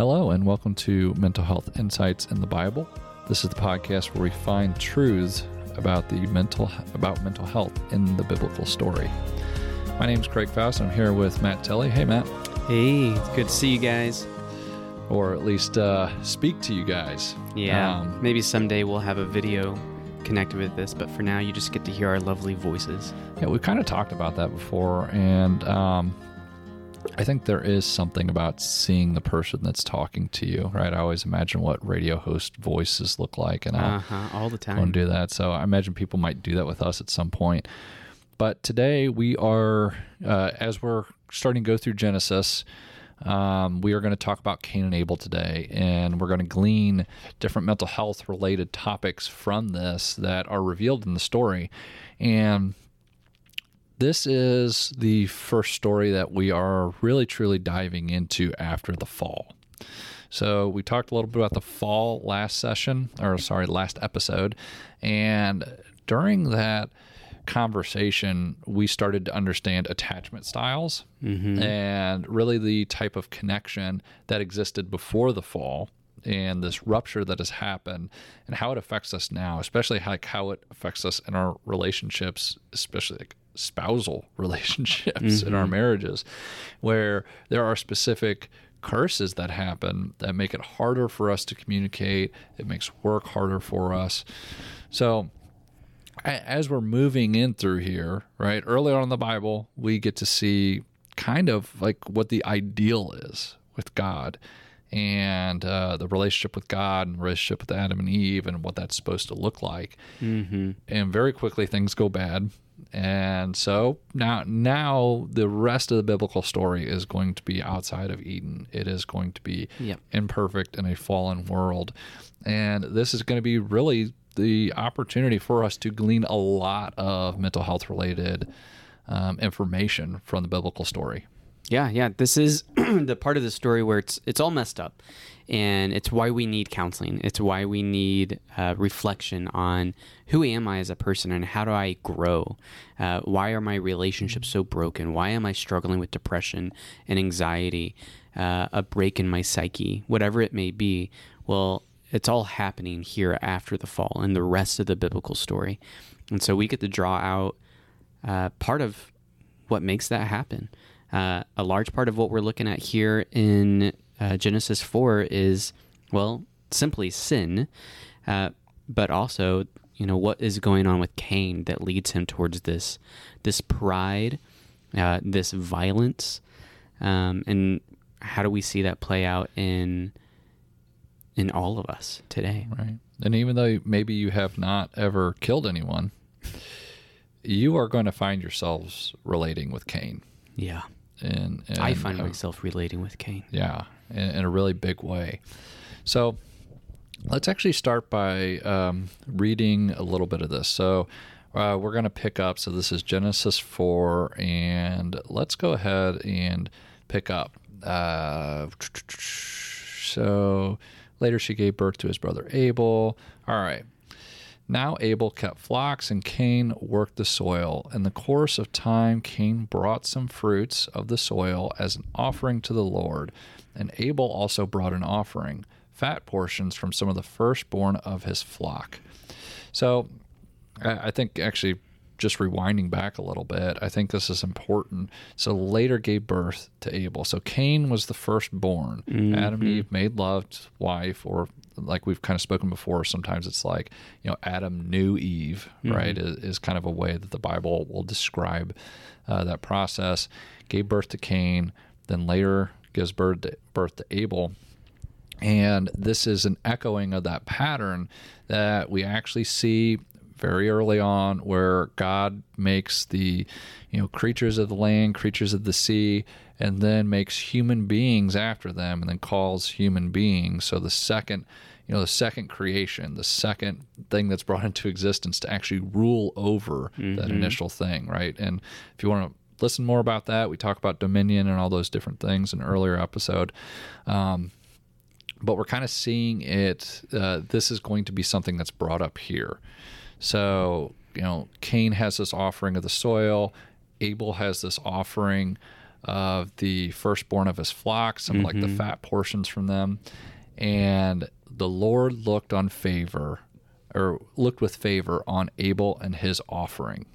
Hello, and welcome to Mental Health Insights in the Bible. This is the podcast where we find truths about the mental about mental health in the biblical story. My name is Craig Faust. I'm here with Matt Telly. Hey, Matt. Hey, good to see you guys. Or at least uh, speak to you guys. Yeah, Um, maybe someday we'll have a video connected with this, but for now, you just get to hear our lovely voices. Yeah, we've kind of talked about that before, and um, I think there is something about seeing the person that's talking to you, right? I always imagine what radio host voices look like, and I'll Uh huh. All the time. do that. So I imagine people might do that with us at some point. But today we are, uh, as we're starting to go through Genesis, um, we are going to talk about Cain and Abel today, and we're going to glean different mental health related topics from this that are revealed in the story. And this is the first story that we are really truly diving into after the fall. So we talked a little bit about the fall last session, or sorry, last episode, and during that conversation, we started to understand attachment styles mm-hmm. and really the type of connection that existed before the fall and this rupture that has happened and how it affects us now, especially like how it affects us in our relationships, especially like spousal relationships in our marriages, where there are specific curses that happen that make it harder for us to communicate. It makes work harder for us. So, as we're moving in through here, right, early on in the Bible, we get to see kind of like what the ideal is with God and uh, the relationship with God and relationship with Adam and Eve and what that's supposed to look like. Mm-hmm. And very quickly things go bad. And so now, now the rest of the biblical story is going to be outside of Eden. It is going to be Yep. imperfect in a fallen world. And this is going to be really the opportunity for us to glean a lot of mental health related um, information from the biblical story. Yeah, yeah. This is the part of the story where it's it's all messed up, and it's why we need counseling. It's why we need uh, reflection on who am I as a person and how do I grow. Uh, why are my relationships so broken? Why am I struggling with depression and anxiety? Uh, a break in my psyche, whatever it may be. Well, it's all happening here after the fall and the rest of the biblical story, and so we get to draw out uh, part of what makes that happen. Uh, a large part of what we're looking at here in uh, Genesis 4 is, well, simply sin, uh, but also, you know, what is going on with Cain that leads him towards this, this pride, uh, this violence, um, and how do we see that play out in in all of us today? Right. And even though maybe you have not ever killed anyone, you are going to find yourselves relating with Cain. Yeah, And, and I find uh, myself relating with Cain. Yeah, in, in a really big way. So let's actually start by um, reading a little bit of this. So uh, we're going to pick up. So this is Genesis 4, and let's go ahead and pick up. Uh, so later she gave birth to his brother Abel. All right. Now Abel kept flocks, and Cain worked the soil. In the course of time, Cain brought some fruits of the soil as an offering to the Lord, and Abel also brought an offering, fat portions from some of the firstborn of his flock. So I think actually just rewinding back a little bit, I think this is important. So later gave birth to Abel. So Cain was the firstborn. Adam and Eve made love to wife, or like we've kind of spoken before, sometimes it's like, you know, Adam knew Eve, right? Is, is kind of a way that the Bible will describe uh, that process. Gave birth to Cain, then later gives birth to, birth to Abel. And this is an echoing of that pattern that we actually see very early on where God makes the you know creatures of the land, creatures of the sea, and then makes human beings after them and then calls human beings. So the second you know the second creation, the second thing that's brought into existence to actually rule over that mm-hmm. initial thing, right? And if you want to listen more about that, we talk about dominion and all those different things in an earlier episode. Um, but we're kind of seeing it. Uh, this is going to be something that's brought up here. So, you know, Cain has this offering of the soil, Abel has this offering of the firstborn of his flock, some mm-hmm. like the fat portions from them. And the Lord looked on favor, or looked with favor on Abel and his offering.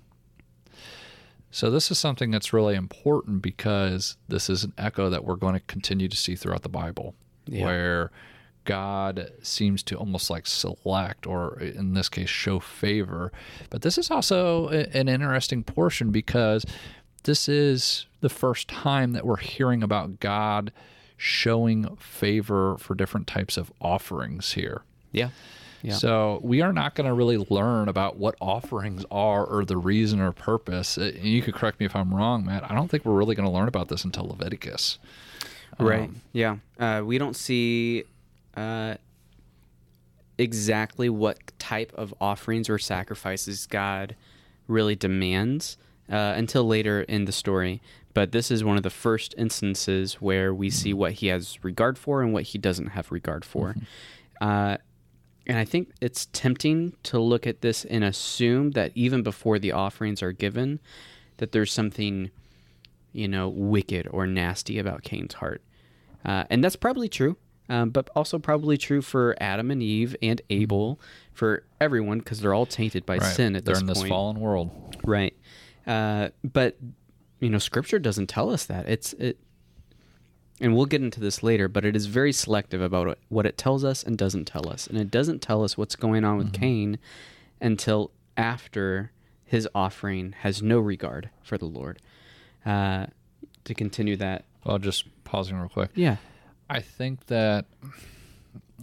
So, this is something that's really important because this is an echo that we're going to continue to see throughout the Bible, yeah. where God seems to almost like select, or in this case, show favor. But this is also an interesting portion because this is the first time that we're hearing about God showing favor for different types of offerings here. Yeah. Yeah. So we are not going to really learn about what offerings are or the reason or purpose. Uh, you could correct me if I'm wrong, Matt. I don't think we're really going to learn about this until Leviticus. Right. Um, yeah. Uh, we don't see uh, exactly what type of offerings or sacrifices God really demands uh, until later in the story. But this is one of the first instances where we see mm-hmm. what he has regard for and what he doesn't have regard for. Mm-hmm. And I think it's tempting to look at this and assume that even before the offerings are given, that there's something, you know, wicked or nasty about Cain's heart. Uh, and that's probably true um, but also probably true for Adam and Eve and Abel, for everyone, because they're all tainted by right. sin at they're this in this fallen world, right? Uh, but you know, Scripture doesn't tell us that. It's it, and we'll get into this later. But it is very selective about what it tells us and doesn't tell us, and it doesn't tell us what's going on with mm-hmm. Cain until after his offering has no regard for the Lord. Uh, to continue that, well, just pausing real quick. Yeah. I think that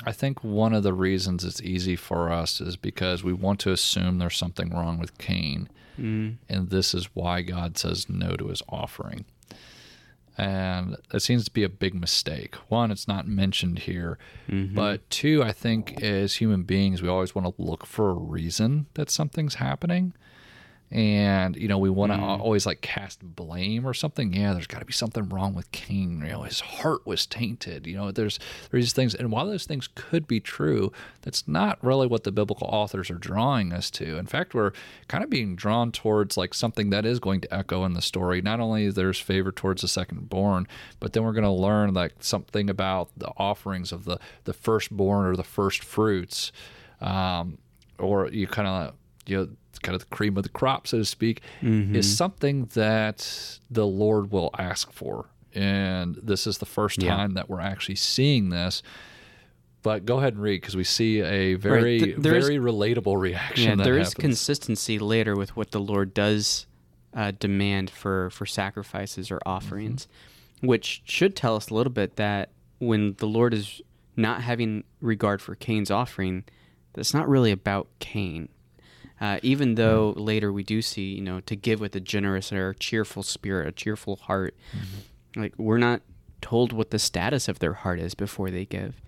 I think one of the reasons it's easy for us is because we want to assume there's something wrong with Cain. Mm. And this is why God says no to his offering. And it seems to be a big mistake. One, it's not mentioned here. Mm-hmm. But two, I think as human beings, we always want to look for a reason that something's happening and you know we want to mm. always like cast blame or something. Yeah there's got to be something wrong with cain. You know his heart was tainted. You know there's there's these things. And while those things could be true that's not really what the biblical authors are drawing us to. In fact we're kind of being drawn towards like something that is going to echo in the story. Not only there's favor towards the second born but then we're going to learn like something about the offerings of the the firstborn or the first fruits. Um, or you kind of you know kind of the cream of the crop, so to speak, mm-hmm. is something that the Lord will ask for. And this is the first yeah. time that we're actually seeing this. But go ahead and read because we see a very, right. very relatable reaction. Yeah, there happens. is consistency later with what the Lord does uh, demand for, for sacrifices or offerings, mm-hmm. which should tell us a little bit that when the Lord is not having regard for Cain's offering, that's not really about Cain. Uh, even though later we do see, you know, to give with a generous or cheerful spirit, a cheerful heart. Mm-hmm. Like we're not told what the status of their heart is before they give.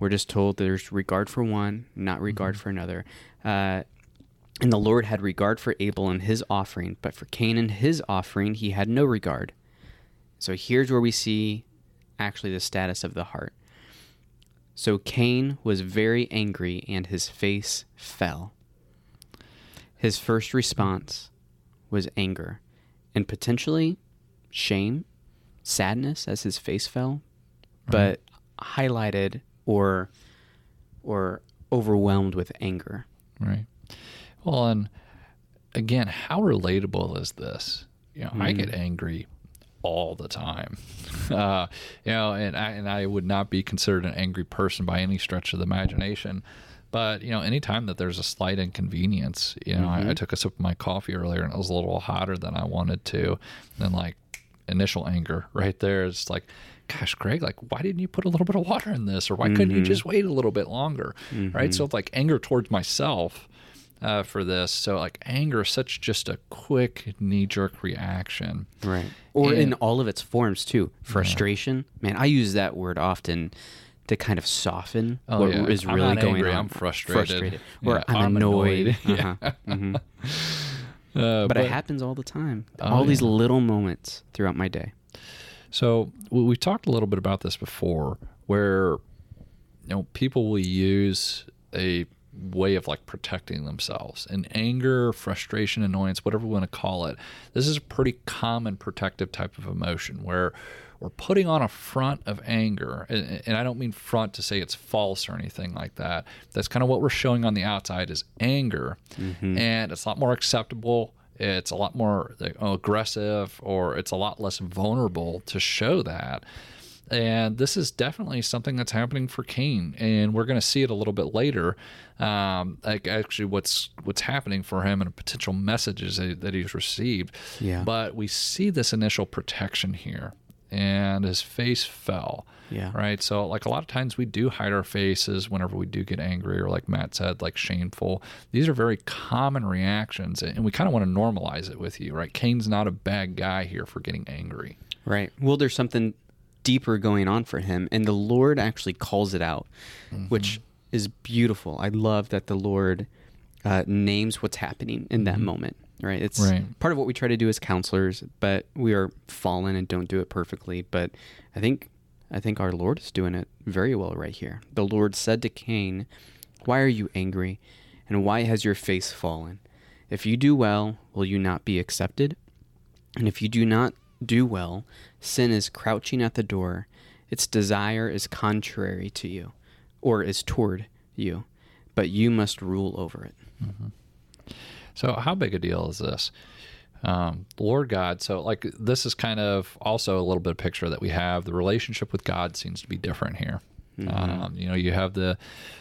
We're just told there's regard for one, not regard mm-hmm. for another. Uh, and the Lord had regard for Abel and his offering, but for Cain and his offering, he had no regard. So here's where we see actually the status of the heart. So Cain was very angry, and his face fell. His first response was anger and potentially shame, sadness as his face fell, right. but highlighted or or overwhelmed with anger. Right. Well, and again, how relatable is this? You know, mm. I get mm. angry all the time. Uh, you know, and I and I would not be considered an angry person by any stretch of the imagination. But you know, anytime that there's a slight inconvenience, you know, mm-hmm. I, I, mm-hmm. took a sip of my coffee earlier and it was a little hotter than I wanted to. And then like initial anger right there is like, gosh, Greg, like why didn't you put a little bit of water in this, or why mm-hmm. couldn't you mm-hmm. just wait a little bit longer, mm-hmm. right? So like anger towards myself. Uh, for this. So like anger is such just a quick knee jerk reaction. Right. Or and, in all of its forms too. Frustration. Yeah. Man, I use that word often to kind of soften oh, what yeah. is really going angry, on. I'm frustrated. frustrated. Or yeah, I'm, I'm, annoyed. annoyed. Uh-huh. mm-hmm. uh, but, but, it happens all the time. Oh, all these little moments throughout my day. So we talked a little bit about this before, where you know people will use a way of like protecting themselves. And anger, frustration, annoyance, whatever we want to call it, this is a pretty common protective type of emotion where we're putting on a front of anger. And, and I don't mean front to say it's false or anything like that. That's kind of what we're showing on the outside is anger. And it's a lot more acceptable. It's a lot more like, aggressive or it's a lot less vulnerable to show that. And this is definitely something that's happening for Cain, and we're going to see it a little bit later. Um, like actually, what's what's happening for him and potential messages that, that he's received. Yeah. But we see this initial protection here, and his face fell. Yeah. Right. So, like a lot of times, we do hide our faces whenever we do get angry, or like Matt said, like shameful. These are very common reactions, and we kind of want to normalize it with you, right? Cain's not a bad guy here for getting angry. Right. Well, there's something deeper going on for him, and the Lord actually calls it out, which is beautiful. I love that the Lord uh, names what's happening in that moment. Right. It's Right. part of what we try to do as counselors, but we are fallen and don't do it perfectly. But I think I think our Lord is doing it very well right here. The Lord said to Cain, "Why are you angry, and why has your face fallen? If you do well, will you not be accepted? And if you do not do well, sin is crouching at the door. Its desire is contrary to you, or is toward you, but you must rule over it. Mm-hmm. So, how big a deal is this? Um, Lord God. So, like, this is kind of also a little bit of picture that we have. The relationship with God seems to be different here. Um, you know, you have the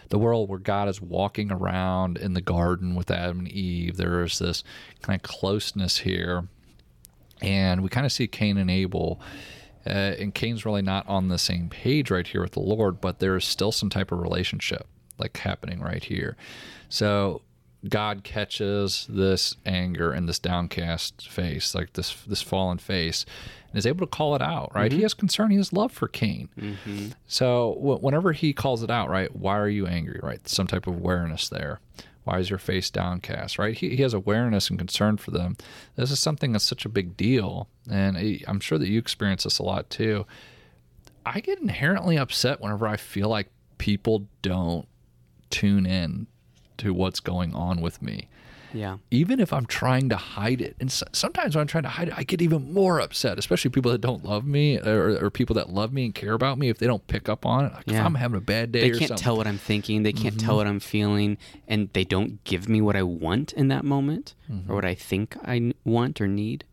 the world where God is walking around in the garden with Adam and Eve. There is this kind of closeness here, and we kind of see Cain and Abel. Uh, and Cain's really not on the same page right here with the Lord, but there is still some type of relationship like happening right here. So God catches this anger and this downcast face, like this this fallen face, and is able to call it out. Right? He mm-hmm. has concern. He has love for Cain. Mm-hmm. So w- whenever he calls it out, right? Why are you angry? Right? Some type of awareness there. Why is your face downcast? Right? He, he has awareness and concern for them. This is something that's such a big deal, and he- I'm sure that you experience this a lot too. I get inherently upset whenever I feel like people don't tune in to what's going on with me Yeah. even if I'm trying to hide it. And so, sometimes when I'm trying to hide it, I get even more upset, especially people that don't love me or, or people that love me and care about me. If they don't pick up on it, like if I'm having a bad day They can't tell what I'm thinking. They can't mm-hmm. tell what I'm feeling, and they don't give me what I want in that moment or mm-hmm. what I think I want or need.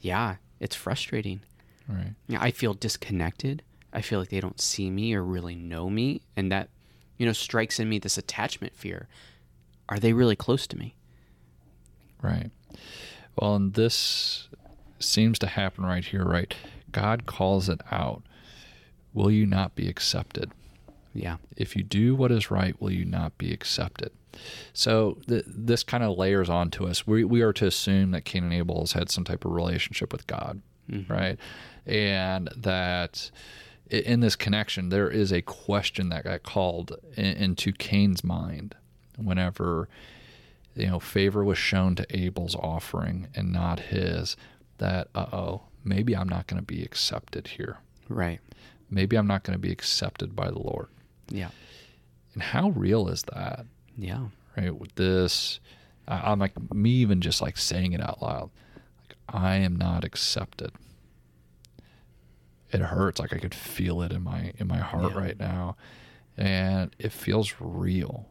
Yeah, it's frustrating. Right. Yeah, I feel disconnected. I feel like they don't see me or really know me, and that, you know, strikes in me this attachment fear. Are they really close to me? Right. Well, and this seems to happen right here, right? God calls it out. Will you not be accepted? Yeah. if you do what is right, will you not be accepted? So th- this kind of layers onto us. We, we are to assume that Cain and Abel has had some type of relationship with God, mm-hmm. right? And that in this connection, there is a question that got called in, into Cain's mind whenever you know favor was shown to Abel's offering and not his. That uh oh, maybe I'm not going to be accepted here. Right. Maybe I'm not going to be accepted by the Lord. Yeah. And how real is that? Yeah. Right? With this, I- I'm like, me even just like saying it out loud, like, I am not accepted. It hurts. Like I could feel it in my in my heart Yeah. right now, and it feels real.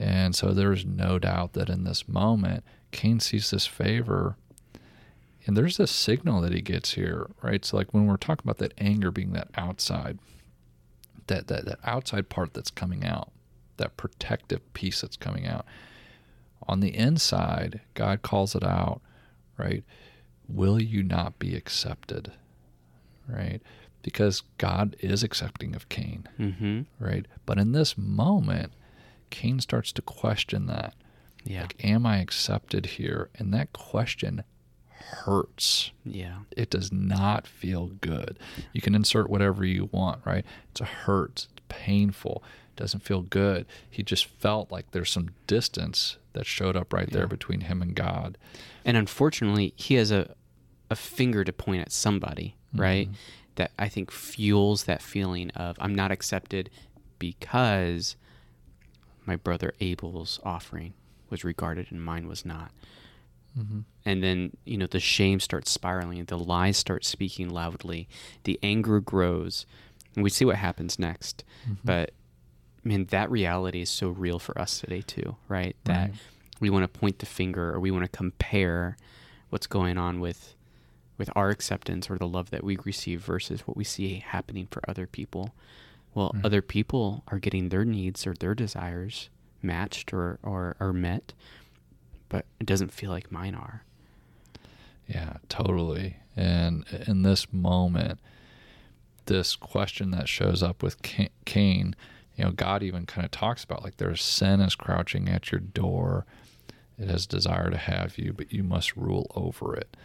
And so there's no doubt that in this moment, Cain sees this favor. And there's this signal that he gets here, right? So like when we're talking about that anger being that outside, that that, that outside part that's coming out, that protective piece that's coming out. On the inside, God calls it out, right? Will you not be accepted? Right? Because God is accepting of Cain Mm-hmm. right? But in this moment, Cain starts to question that. Yeah. Like, am I accepted here? And that question hurts. Yeah. It does not feel good. You can insert whatever you want, right? It's a hurt, it's painful, it doesn't feel good. He just felt like there's some distance that showed up right there between him and God. And unfortunately, he has a a finger to point at somebody, mm-hmm. right? That I think fuels that feeling of I'm not accepted because my brother Abel's offering was regarded and mine was not. Mm-hmm. And then, you know, the shame starts spiraling, the lies start speaking loudly, the anger grows, and we see what happens next. Mm-hmm. But I mean, that reality is so real for us today too, right? That Right. we want to point the finger or we want to compare what's going on with with our acceptance or the love that we receive versus what we see happening for other people. Well, Right. other people are getting their needs or their desires matched or, or, or met, but it doesn't feel like mine are. Yeah, totally. And in this moment, this question that shows up with Cain, you know, God even kind of talks about like there's sin is crouching at your door. It has desire to have you, but you must rule over it.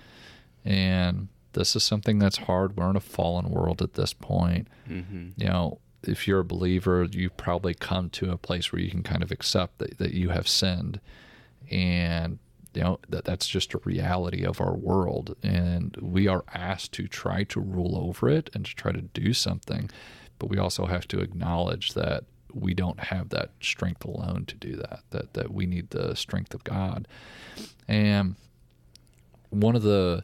And this is something that's hard. We're in a fallen world at this point. Mm-hmm. You know, if you're a believer, you probably come to a place where you can kind of accept that, that you have sinned. And you know that that's just a reality of our world. And we are asked to try to rule over it and to try to do something. But we also have to acknowledge that we don't have that strength alone to do that that that we need the strength of God. And one of the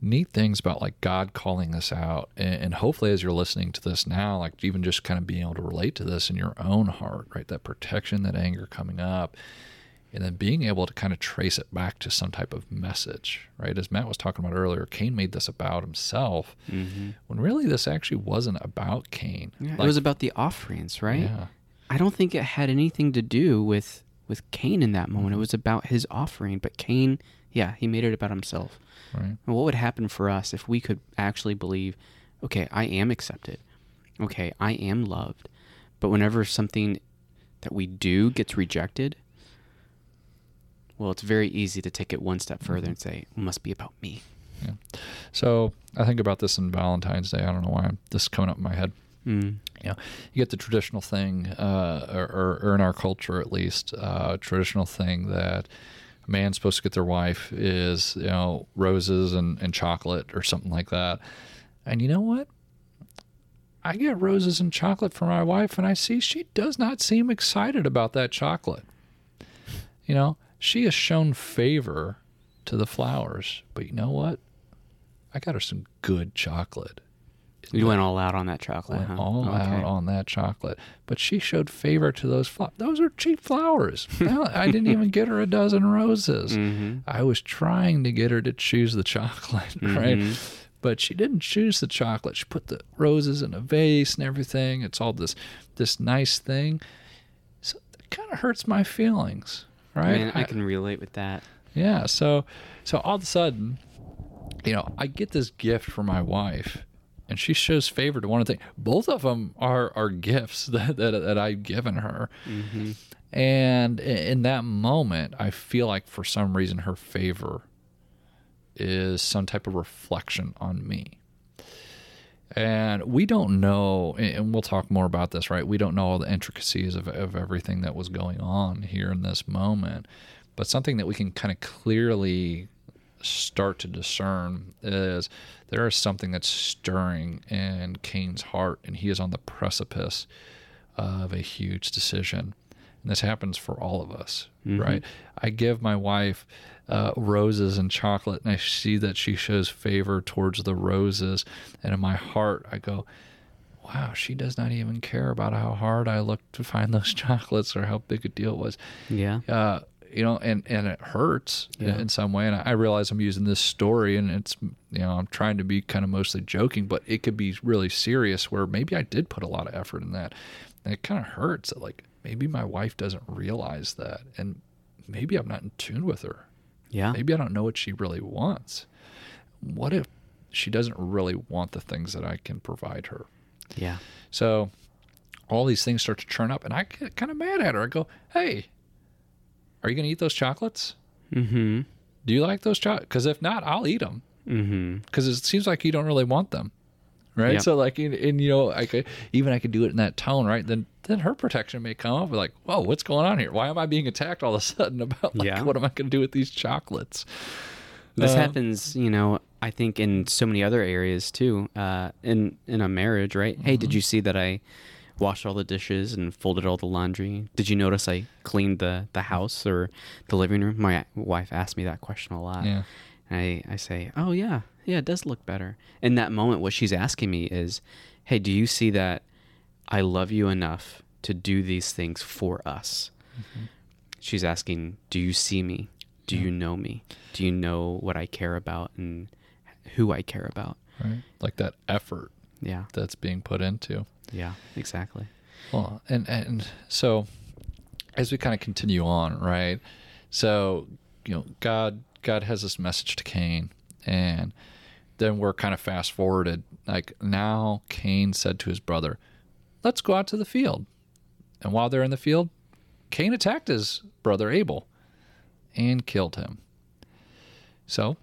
neat things about like God calling this out, and, and hopefully as you're listening to this now, like even just kind of being able to relate to this in your own heart, right? That protection, that anger coming up, and then being able to kind of trace it back to some type of message, right? As Matt was talking about earlier, Cain made this about himself, Mm-hmm. when really this actually wasn't about Cain. Yeah, Like, it was about the offerings, right? Yeah. I don't think it had anything to do with with Cain in that moment. It was about his offering, but Cain, yeah, he made it about himself. Right. What would happen for us if we could actually believe, okay, I am accepted. Okay, I am loved. But whenever something that we do gets rejected, well, it's very easy to take it one step further and say, it must be about me. So I think about this in Valentine's Day. I don't know why I'm, this is coming up in my head. Mm. you know, you get the traditional thing, uh, or, or, or in our culture at least, uh, traditional thing that man's supposed to get their wife is, you know, roses and, and chocolate or something like that. And you know what? I get roses and chocolate for my wife, and I see she does not seem excited about that chocolate. You know, she has shown favor to the flowers, but you know what? I got her some good chocolate You went all out on that chocolate, went huh? all Okay. out on that chocolate. But she showed favor to those flowers. Those are cheap flowers. I didn't even get her a dozen roses. Mhm. I was trying to get her to choose the chocolate, right? Mhm. But she didn't choose the chocolate. She put the roses in a vase and everything. It's all this this nice thing. So it kind of hurts my feelings, right? Man, I can relate with that. Yeah. So, so all of a sudden, you know, I get this gift for my wife, and she shows favor to one of the things. Both of them are are gifts that that, that I've given her, Mm-hmm. and in that moment, I feel like for some reason her favor is some type of reflection on me. And we don't know, and we'll talk more about this, right? We don't know all the intricacies of, of everything that was going on here in this moment. But something that we can kind of clearly start to discern is there is something that's stirring in Cain's heart, and he is on the precipice of a huge decision. And this happens for all of us, right? I give my wife uh, roses and chocolate, and I see that she shows favor towards the roses. And in my heart, I go, wow, she does not even care about how hard I looked to find those chocolates or how big a deal it was Yeah. uh, you know, and and it hurts Yeah. in some way. And I realize I'm using this story, and it's you know I'm trying to be kind of mostly joking, but it could be really serious. Where maybe I did put a lot of effort in that, and it kind of hurts. That like maybe my wife doesn't realize that, and maybe I'm not in tune with her. Yeah. Maybe I don't know what she really wants. What if she doesn't really want the things that I can provide her? Yeah. So all these things start to churn up, and I get kind of mad at her. I go, "Hey, are you going to eat those chocolates? Mm-hmm. Do you like those chocolates? Because if not, I'll eat them. Mm-hmm. Because it seems like you don't really want them, right? Yeah. So like, and, and you know, I could even I could do it in that tone, right? Then then her protection may come up like, "Whoa, what's going on here? Why am I being attacked all of a sudden about like Yeah. what am I going to do with these chocolates?" This Uh, happens, you know, I think in so many other areas too. Uh, in in a marriage, right? Hey, Mm-hmm. did you see that I washed all the dishes and folded all the laundry. Did you notice I cleaned the, the house or the living room? My wife asked me that question a lot. Yeah. And I, I say, oh, yeah, yeah, it does look better. In that moment, what she's asking me is, hey, do you see that I love you enough to do these things for us? Mm-hmm. She's asking, do you see me? Do Yeah. you know me? Do you know what I care about and who I care about? Right. Like that effort Yeah. that's being put into. Yeah, exactly. Well, and and so as we kind of continue on, right? So, you know, God God has this message to Cain and then we're kind of fast forwarded like now Cain said to his brother, "Let's go out to the field." And while they're in the field, Cain attacked his brother Abel and killed him. So,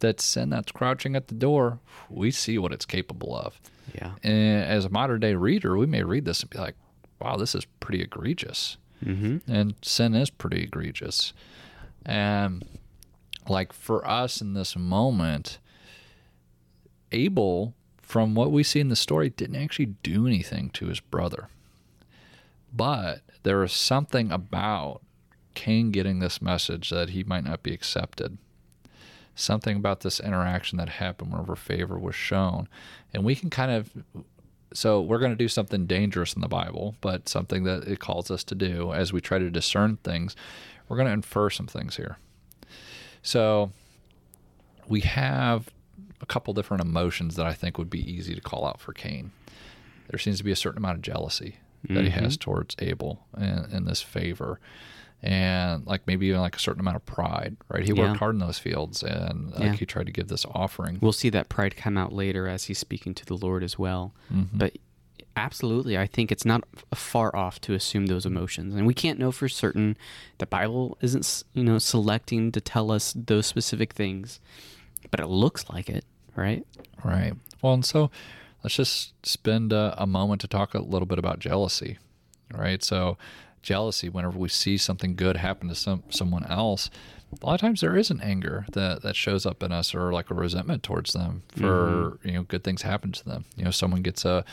that sin that's crouching at the door, we see what it's capable of. Yeah. And as a modern day reader, we may read this and be like, wow, this is pretty egregious. Mm-hmm. And sin is pretty egregious. And like for us in this moment, Abel, from what we see in the story, didn't actually do anything to his brother. But there is something about Cain getting this message that he might not be accepted. Something about this interaction that happened whenever favor was shown. And we can kind of so we're going to do something dangerous in the Bible, but something that it calls us to do as we try to discern things. We're going to infer some things here. So we have a couple different emotions that I think would be easy to call out for Cain. There seems to be a certain amount of jealousy that he mm-hmm. has towards Abel in, in this favor. And like maybe even like a certain amount of pride, right? He Yeah. worked hard in those fields and like Yeah. he tried to give this offering. We'll see that pride come out later as he's speaking to the Lord as well. Mhm. But absolutely, I think it's not far off to assume those emotions, and we can't know for certain. The Bible isn't, you know, selecting to tell us those specific things, but it looks like it, right? Right. Well, and so let's just spend a, a moment to talk a little bit about jealousy. Right. So, jealousy, whenever we see something good happen to some someone else, a lot of times there is an anger that, that shows up in us or like a resentment towards them for, mm-hmm. you know, good things happen to them. You know, someone gets a,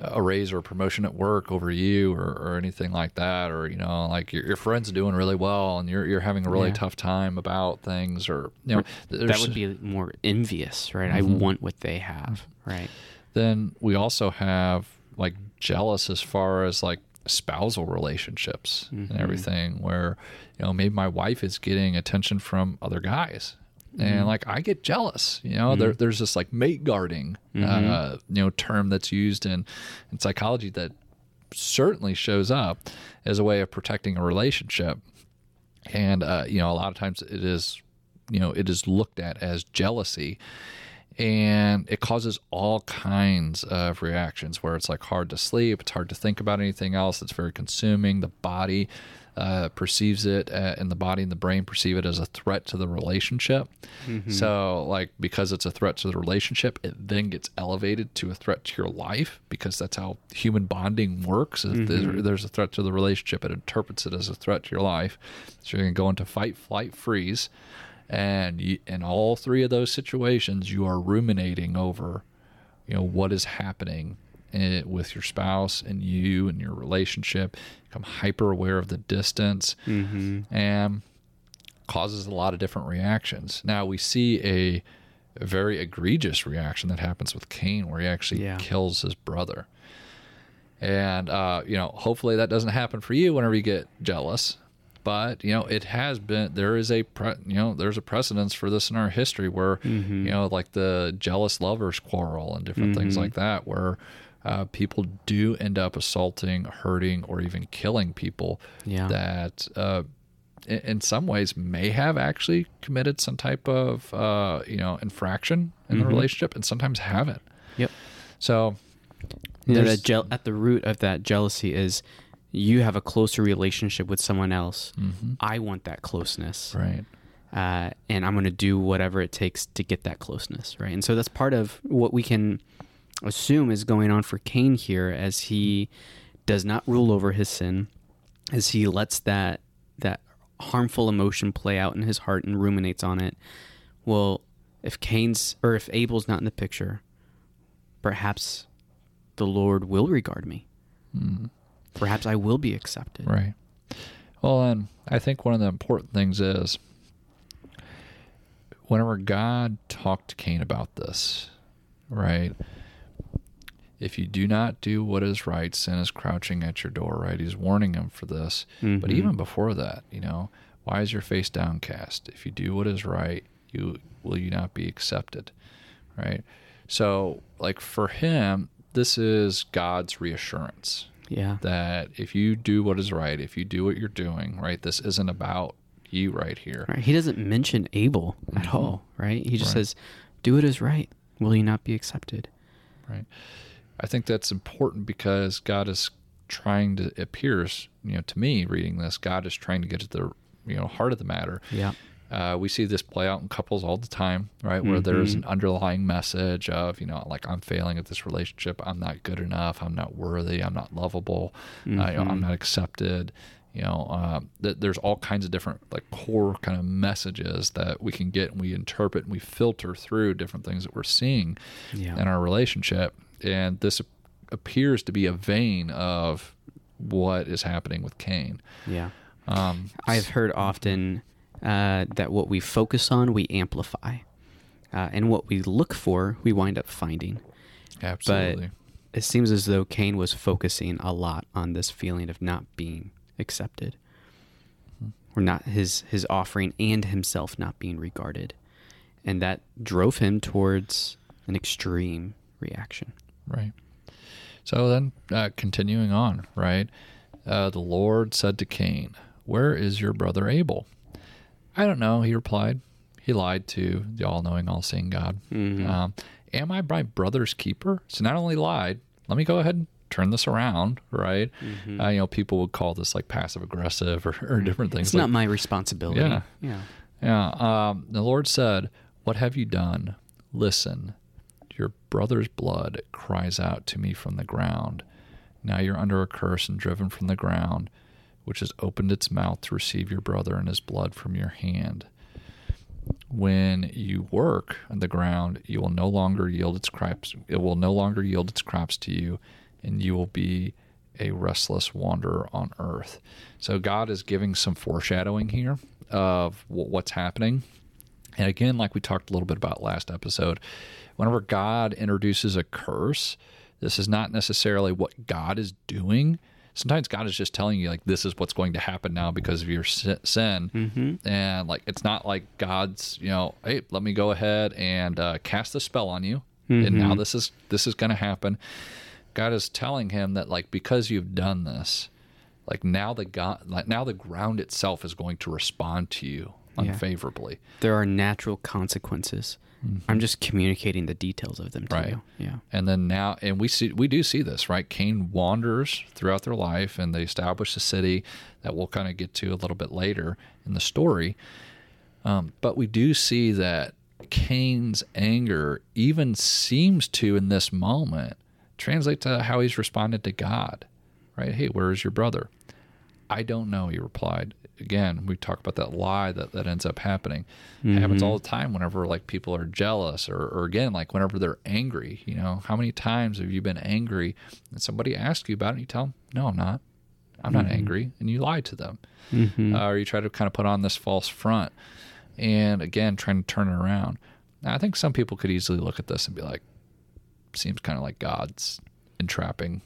a raise or a promotion at work over you or, or anything like that or you know like your, your friend's doing really well and you're, you're having a really Yeah. tough time about things or you know That would be more envious, right? I mm-hmm. want what they have, right? then we also have like jealous as far as like spousal relationships and everything where you know maybe my wife is getting attention from other guys. And like i get jealous you know? There, there's this like mate guarding uh, you know term that's used in in psychology that certainly shows up as a way of protecting a relationship. And uh, you know a lot of times it is you know it is looked at as jealousy and it causes all kinds of reactions where it's like hard to sleep it's hard to think about anything else it's very consuming the body uh, perceives it uh, and the body and the brain perceive it as a threat to the relationship. So like because it's a threat to the relationship it then gets elevated to a threat to your life because that's how human bonding works if there- there's a threat to the relationship it interprets it as a threat to your life. So you're going to go into fight flight freeze and you, in all three of those situations you are ruminating over you know what is happening eh, with your spouse and you and your relationship. Become hyper aware of the distance. Mm-hmm. and causes a lot of different reactions. Now we see a, a very egregious reaction that happens with cain where he actually Yeah. kills his brother. And uh, you know hopefully that doesn't happen for you whenever you get jealous but you know it has been there is a pre, you know there's a precedence for this in our history where Mm-hmm. you know like the jealous lovers quarrel and different things like that where uh, people do end up assaulting hurting or even killing people Yeah. that uh, in, in some ways may have actually committed some type of uh, you know infraction in the relationship and sometimes haven't Yep. so You know, at the root of that jealousy is you have a closer relationship with someone else. I want that closeness. right uh, and I'm going to do whatever it takes to get that closeness, right? And so that's part of what we can assume is going on for Cain here, as he does not rule over his sin, as he lets that that harmful emotion play out in his heart and ruminates on it. Well, if Cain's or if Abel's not in the picture, perhaps the Lord will regard me. Perhaps I will be accepted. Right. Well, and I think one of the important things is whenever God talked to Cain about this, right? If you do not do what is right, sin is crouching at your door, right? He's warning him for this. But Mhm. even before that, you know, why is your face downcast? If you do what is right, you will you not be accepted, right? So, like for him, this is God's reassurance Yeah. that if you do what is right, if you do what you're doing, right, this isn't about you right here. Right. He doesn't mention Abel at Mhm. all, right? He just Right. says, "Do what is right. Will you not be accepted?" Right. I think that's important because God is trying to it appears, you know, to me reading this, God is trying to get to the you know heart of the matter. Yeah. Uh, we see this play out in couples all the time, right? Where there's Mhm. an underlying message of, you know, like I'm failing at this relationship. I'm not good enough. I'm not worthy. I'm not lovable. Uh, you know, I'm Mhm. not accepted. You know, th- there's all kinds of different like core kind of messages that we can get and we interpret and we filter through different things that we're seeing Yeah. in our relationship. And this appears to be a vein of what is happening with Cain. Yeah. Um, I've heard often uh, that what we focus on, we amplify, uh, and what we look for, we wind up finding. absolutely. It seems as though Cain was focusing a lot on this feeling of not being accepted, or not his his offering and himself not being regarded, and that drove him towards an extreme reaction. Right. So then, uh, continuing on, right? Uh, the Lord said to Cain, Where is your brother Abel? I don't know, he replied. He lied to the all knowing, all seeing God. Mhm. Um, Am I my brother's keeper? So not only lied, let me go ahead and turn this around, right? Mhm. Uh, you know, people would call this like passive aggressive or, or different things. It's like not my responsibility. Yeah. Yeah. Yeah. Um, the Lord said, What have you done? Listen, your brother's blood cries out to me from the ground. Now you're under a curse and driven from the ground, which has opened its mouth to receive your brother and his blood from your hand. When you work on the ground, you will no longer yield its crops. It will no longer yield its crops to you, and you will be a restless wanderer on earth. So God is giving some foreshadowing here of what's happening. And again, like we talked a little bit about last episode, whenever God introduces a curse, this is not necessarily what God is doing. Sometimes God is just telling you, like, this is what's going to happen now because of your sin. Mm-hmm. And, like, it's not like God's, you know, hey, let me go ahead and uh, cast the spell on you. And now Mhm. this is this is going to happen. God is telling him that, like, because you've done this, like now the God, like now the ground itself is going to respond to you Yeah. unfavorably. There are natural consequences. I'm just communicating the details of them to Right. you. Yeah. And then now, and we see, we do see this, right? Cain wanders throughout their life, and they establish a city that we'll kind of get to a little bit later in the story. Um, but we do see that Cain's anger even seems to, in this moment, translate to how he's responded to God, right? Hey, where is your brother? I don't know, he replied. Again, we talk about that lie that, that ends up happening. It happens all the time whenever like people are jealous or, or again, like whenever they're angry, you know, how many times have you been angry and somebody asks you about it and you tell them, no, I'm not. I'm not angry. And you lie to them. Mm-hmm. Uh, or you try to kind of put on this false front and again, trying to turn it around. Now, I think some people could easily look at this and be like, seems kind of like God's entrapping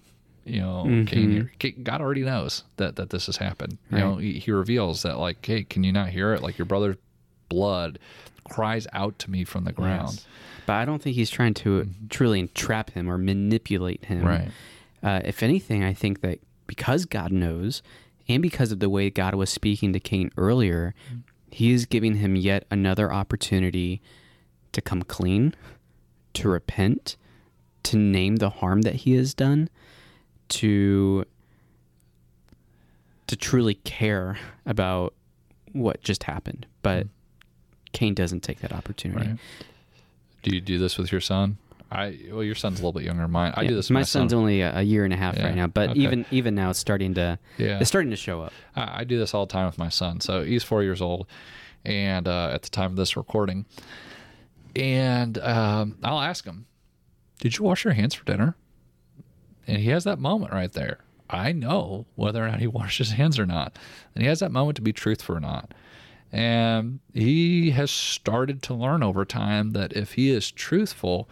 you know, Cain Mhm. Ca- God already knows that that this has happened. You know, he, he reveals that like, hey, can you not hear it? Like your brother's blood cries out to me from the ground. Yes. But I don't think he's trying to truly entrap him or manipulate him. Right. Uh, if anything, I think that because God knows, and because of the way God was speaking to Cain earlier, he is giving him yet another opportunity to come clean, to repent, to name the harm that he has done, to to truly care about what just happened. But Cain doesn't take that opportunity. Right. Do you do this with your son? I well, your son's a little bit younger than mine. I Yeah, do this. My, my son's son. only a, a year and a half Yeah, right now, but okay. even even now, it's starting to Yeah. it's starting to show up. I, I do this all the time with my son. So he's four years old, and uh, at the time of this recording, and um, I'll ask him, "Did you wash your hands for dinner?" And he has that moment right there. I know whether or not he washed his hands or not. And he has that moment to be truthful or not. And he has started to learn over time that if he is truthful,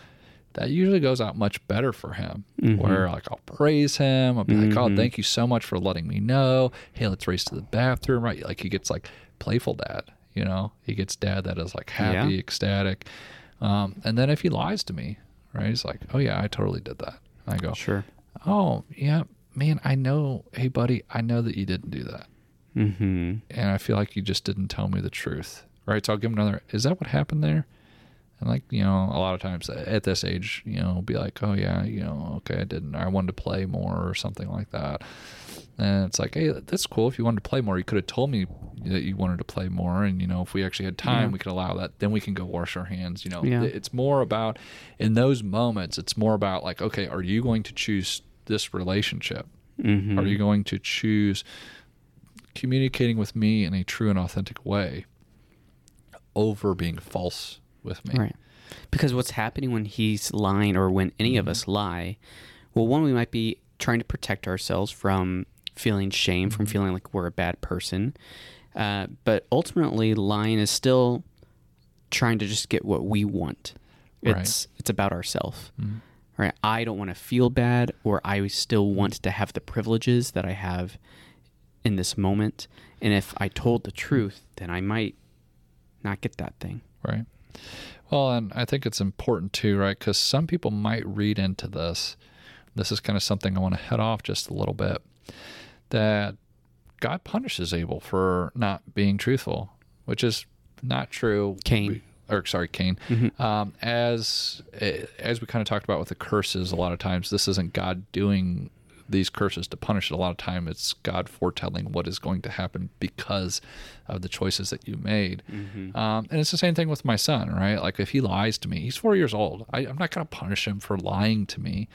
that usually goes out much better for him. Mm-hmm. Where like I'll praise him, I'll be like, "Oh, thank you so much for letting me know." Hey, let's race to the bathroom, right? Like he gets like playful dad, you know. He gets dad that is like happy, Yeah. ecstatic. Um, and then if he lies to me, right? He's like, "Oh yeah, I totally did that." I go, Sure. "Oh yeah, man, I know. Hey, buddy, I know that you didn't do that." Mm-hmm. and I feel like you just didn't tell me the truth. Right. So I'll give him another. Is that what happened there? And like, you know, a lot of times at this age, you know, be like, oh yeah, you know, okay, I didn't. I wanted to play more or something like that. And it's like, hey, that's cool. If you wanted to play more, you could have told me that you wanted to play more. And, you know, if we actually had time, Yeah. we could allow that. Then we can go wash our hands. You know, Yeah. it's more about, in those moments, it's more about like, okay, are you going to choose this relationship? Mm-hmm. Are you going to choose communicating with me in a true and authentic way over being false with me? Right. Because what's happening when he's lying or when any of us lie, well, one, we might be trying to protect ourselves from feeling shame, from feeling like we're a bad person. Uh, but ultimately, lying is still trying to just get what we want. Right. It's it's about ourselves. Mhm. Right. I don't want to feel bad, or I still want to have the privileges that I have in this moment. And if I told the truth, then I might not get that thing. Right. Well, and I think it's important too, right? Because some people might read into this. This is kind of something I want to head off just a little bit. That God punishes Abel for not being truthful, which is not true. Cain. Or sorry, Cain. Mhm. Um, as as we kind of talked about with the curses, a lot of times this isn't God doing these curses to punish it. A lot of time it's God foretelling what is going to happen because of the choices that you made. Um, and it's the same thing with my son, right? Like if he lies to me, he's four years old. I, I'm not going to punish him for lying to me.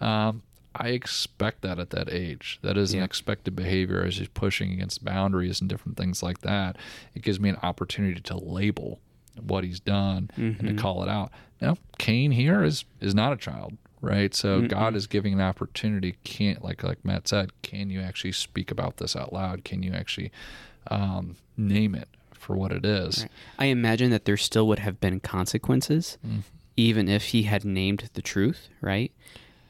Um, I expect that at that age. That is an expected behavior as he's pushing against boundaries and different things like that. It gives me an opportunity to label what he's done and to call it out. Now, Cain here is is not a child, right? So God is giving an opportunity. Can't like like Matt said, can you actually speak about this out loud? Can you actually um, name it for what it is? Right. I imagine that there still would have been consequences, Mm. even if he had named the truth, right?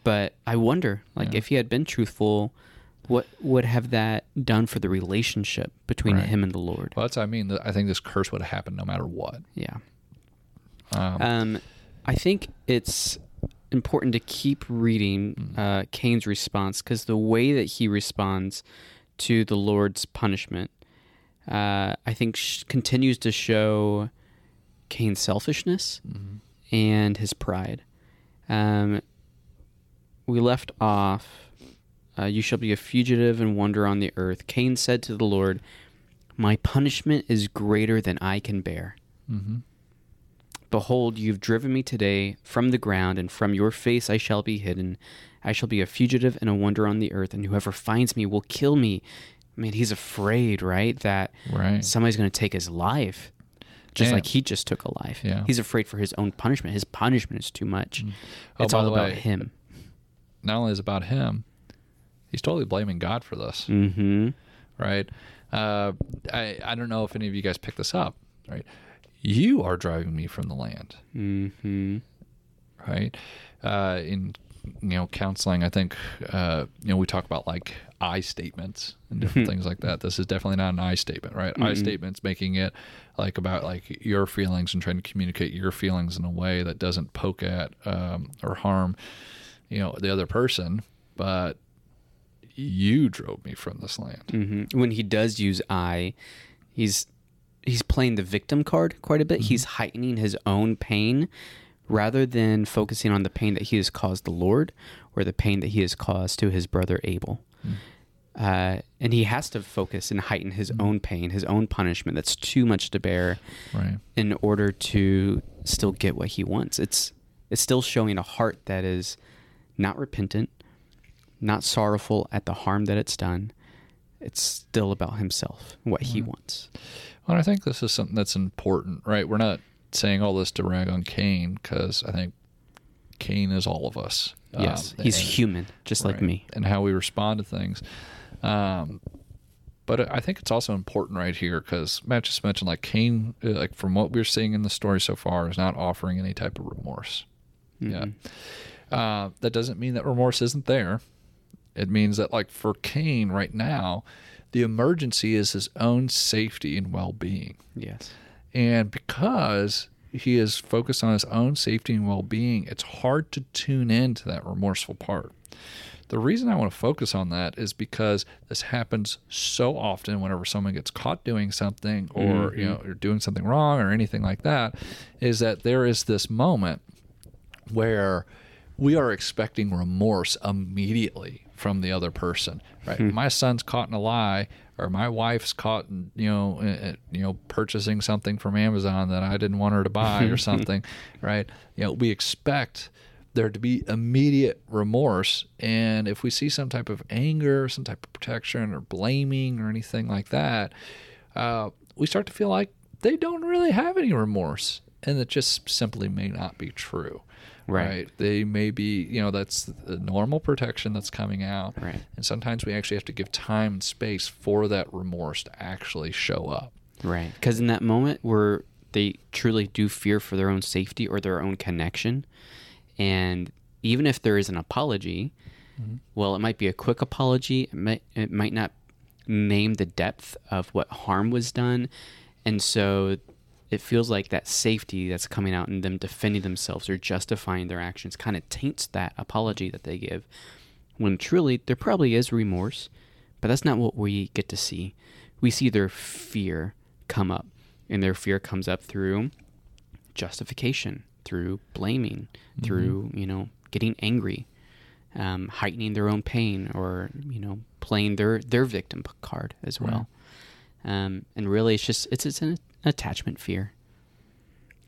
But I wonder, like, Yeah. if he had been truthful, what would have that done for the relationship between Right. him and the Lord? Well, that's what I mean. I think this curse would have happened no matter what. Yeah. Um, Um, I think it's important to keep reading Mm. uh, Cain's response because the way that he responds to the Lord's punishment, uh, I think, sh- continues to show Cain's selfishness mhm. and his pride. Um, we left off, uh, You shall be a fugitive and wander on the earth. Cain said to the Lord, My punishment is greater than I can bear. Mhm. Behold, you've driven me today from the ground, and from your face I shall be hidden. I shall be a fugitive and a wanderer on the earth, and whoever finds me will kill me. I mean, he's afraid, right, that Right. somebody's going to take his life, just And- like he just took a life. Yeah. He's afraid for his own punishment. His punishment is too much. Oh, It's all about way, him. Not only is it about him, he's totally blaming God for this. Mm-hmm. right? Uh, I I don't know if any of you guys picked this up, right? You are driving me from the land, Mm-hmm. right? Uh, in you know counseling, I think uh, you know we talk about like I statements and different things like that. This is definitely not an I statement, right? I Mm-mm. statements making it like about like your feelings and trying to communicate your feelings in a way that doesn't poke at um, or harm you know the other person, but you drove me from this land. Mm-hmm. When he does use I, he's he's playing the victim card quite a bit. Mm-hmm. He's heightening his own pain rather than focusing on the pain that he has caused the Lord or the pain that he has caused to his brother Abel. Mm. Uh, and he has to focus and heighten his Mm-hmm. own pain, his own punishment that's too much to bear Right. in order to still get what he wants. It's it's still showing a heart that is not repentant, not sorrowful at the harm that it's done. It's still about himself, what he Mm-hmm. wants. Well, I think this is something that's important, right? We're not saying all this to rag on Cain because I think Cain is all of us. Yes, Um, he's and- human, just like me. and how we respond to things. Um, but I think it's also important right here because Matt just mentioned like Cain, uh, like from what we're seeing in the story so far, is not offering any type of remorse. Yeah, uh, that doesn't mean that remorse isn't there. It means that like for Cain right now, the emergency is his own safety and well-being. Yes. And because he is focused on his own safety and well being, it's hard to tune into that remorseful part. The reason I want to focus on that is because this happens so often whenever someone gets caught doing something or you mm-hmm. know or doing something wrong or anything like that is that there is this moment where we are expecting remorse immediately from the other person right? My son's caught in a lie or my wife's caught in, you know uh, you know purchasing something from Amazon that I didn't want her to buy or something right? You know we expect there to be immediate remorse and if we see some type of anger some type of protection or blaming or anything like that uh, we start to feel like they don't really have any remorse and it just simply may not be true Right. They may be, you know, that's the normal protection that's coming out. Right. And sometimes we actually have to give time and space for that remorse to actually show up. Right. Because in that moment where they truly do fear for their own safety or their own connection, and even if there is an apology, mm-hmm. well, it might be a quick apology. It might, it might not name the depth of what harm was done. And so it feels like that safety that's coming out in them defending themselves or justifying their actions kind of taints that apology that they give. When truly there probably is remorse, but that's not what we get to see. We see their fear come up, and their fear comes up through justification, through blaming, through you know getting angry, um, heightening their own pain, or you know playing their their victim card as well. Um, and really, it's just it's it's an attachment fear.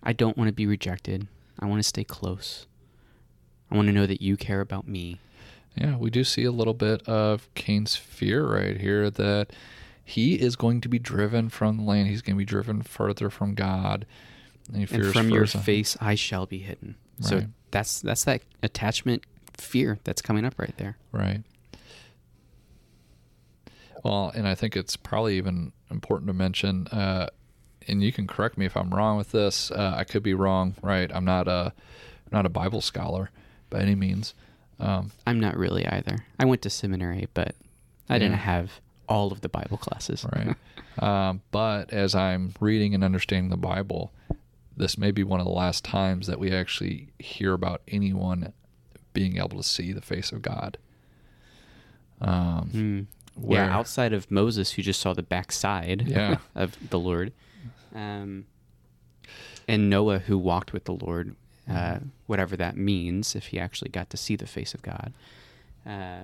I don't want to be rejected. I want to stay close. I want to know that you care about me. Yeah, we do see a little bit of Cain's fear right here that he is going to be driven from the land. He's going to be driven further from God. And, he and from your face I shall be hidden. So that's that's that attachment fear that's coming up right there. Right. Well, and I think it's probably even important to mention, uh, and you can correct me if I'm wrong with this. Uh, I could be wrong, right? I'm not a, I'm not a Bible scholar by any means. Um, I'm not really either. I went to seminary, but I Yeah. didn't have all of the Bible classes. right. um, but as I'm reading and understanding the Bible, this may be one of the last times that we actually hear about anyone being able to see the face of God. Um, Hmm. where- Yeah, outside of Moses, who just saw the backside Yeah. of the Lord, um, and Noah, who walked with the Lord, uh, Mm-hmm. whatever that means, if he actually got to see the face of God. Uh,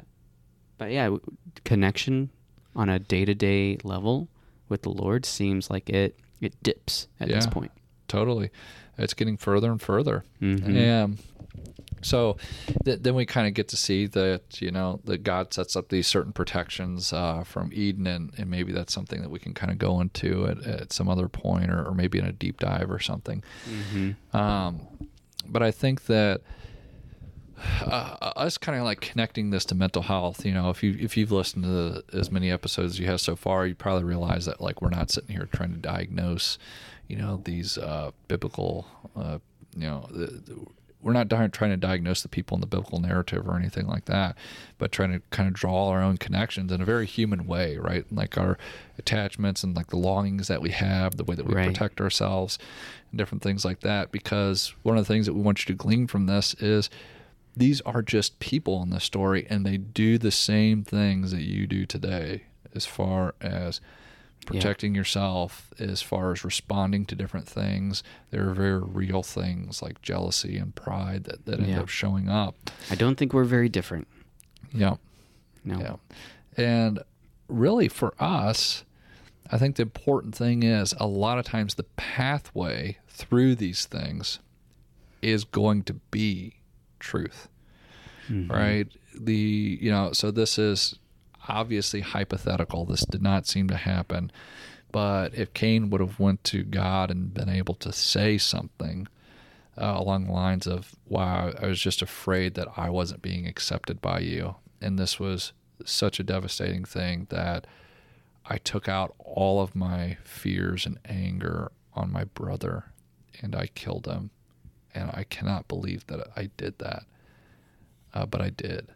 but yeah, w- connection on a day to day level with the Lord seems like it it dips at this point. totally. It's getting further and further. Mhm. And so th- then we kind of get to see that, you know, that God sets up these certain protections uh, from Eden, and, and maybe that's something that we can kind of go into at, at some other point or, or maybe in a deep dive or something. Mhm. Um, but I think that uh, us kind of like connecting this to mental health. You know, if you if you've listened to the, as many episodes as you have so far, you probably realize that like we're not sitting here trying to diagnose, you know, these uh, biblical, uh, you know. The, the, we're not di- trying to diagnose the people in the biblical narrative or anything like that, but trying to kind of draw our own connections in a very human way, right? Like our attachments and like the longings that we have, the way that we Right. protect ourselves, and different things like that. Because one of the things that we want you to glean from this is these are just people in the story, and they do the same things that you do today, as far as protecting yourself, as far as responding to different things. There are very real things like jealousy and pride that, that end Yeah. up showing up. I don't think we're very different. Yeah. No. Yeah. And really for us, I think the important thing is a lot of times the pathway through these things is going to be truth. Mhm. Right? The you know, so this is obviously hypothetical. This did not seem to happen. But if Cain would have went to God and been able to say something, uh, along the lines of, "Wow, I was just afraid that I wasn't being accepted by you," and this was such a devastating thing that I took out all of my fears and anger on my brother, and I killed him, and I cannot believe that I did that, uh, but I did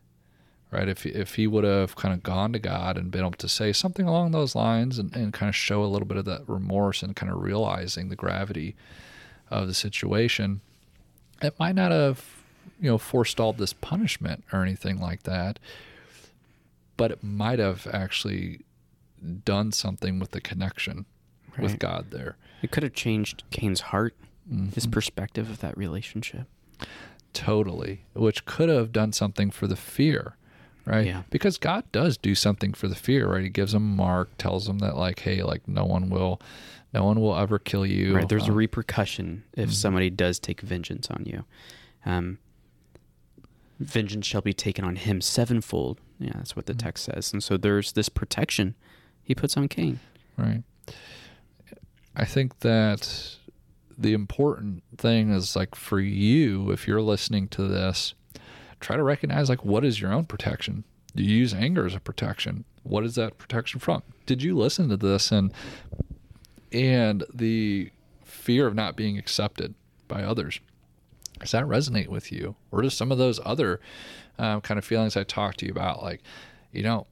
right? If if he would have kind of gone to God and been able to say something along those lines and, and kind of show a little bit of that remorse and kind of realizing the gravity of the situation, it might not have, you know, forestalled this punishment or anything like that. But it might have actually done something with the connection right. with God there. It could have changed Cain's heart, mm-hmm. his perspective of that relationship. Totally. Which could have done something for the fear right? Yeah. Because God does do something for the fear, right? He gives them a mark, tells them that like, hey, like no one will, no one will ever kill you. Right. There's um, a repercussion if mm-hmm. somebody does take vengeance on you. Um, vengeance shall be taken on him sevenfold. Yeah, that's what the mm-hmm. text says. And so there's this protection he puts on Cain. Right. I think that the important thing is like for you, if you're listening to this, try to recognize like what is your own protection. Do you use anger as a protection? What is that protection from? Did you listen to this and and the fear of not being accepted by others? Does that resonate with you, or does some of those other um, kind of feelings I talked to you about, like you know,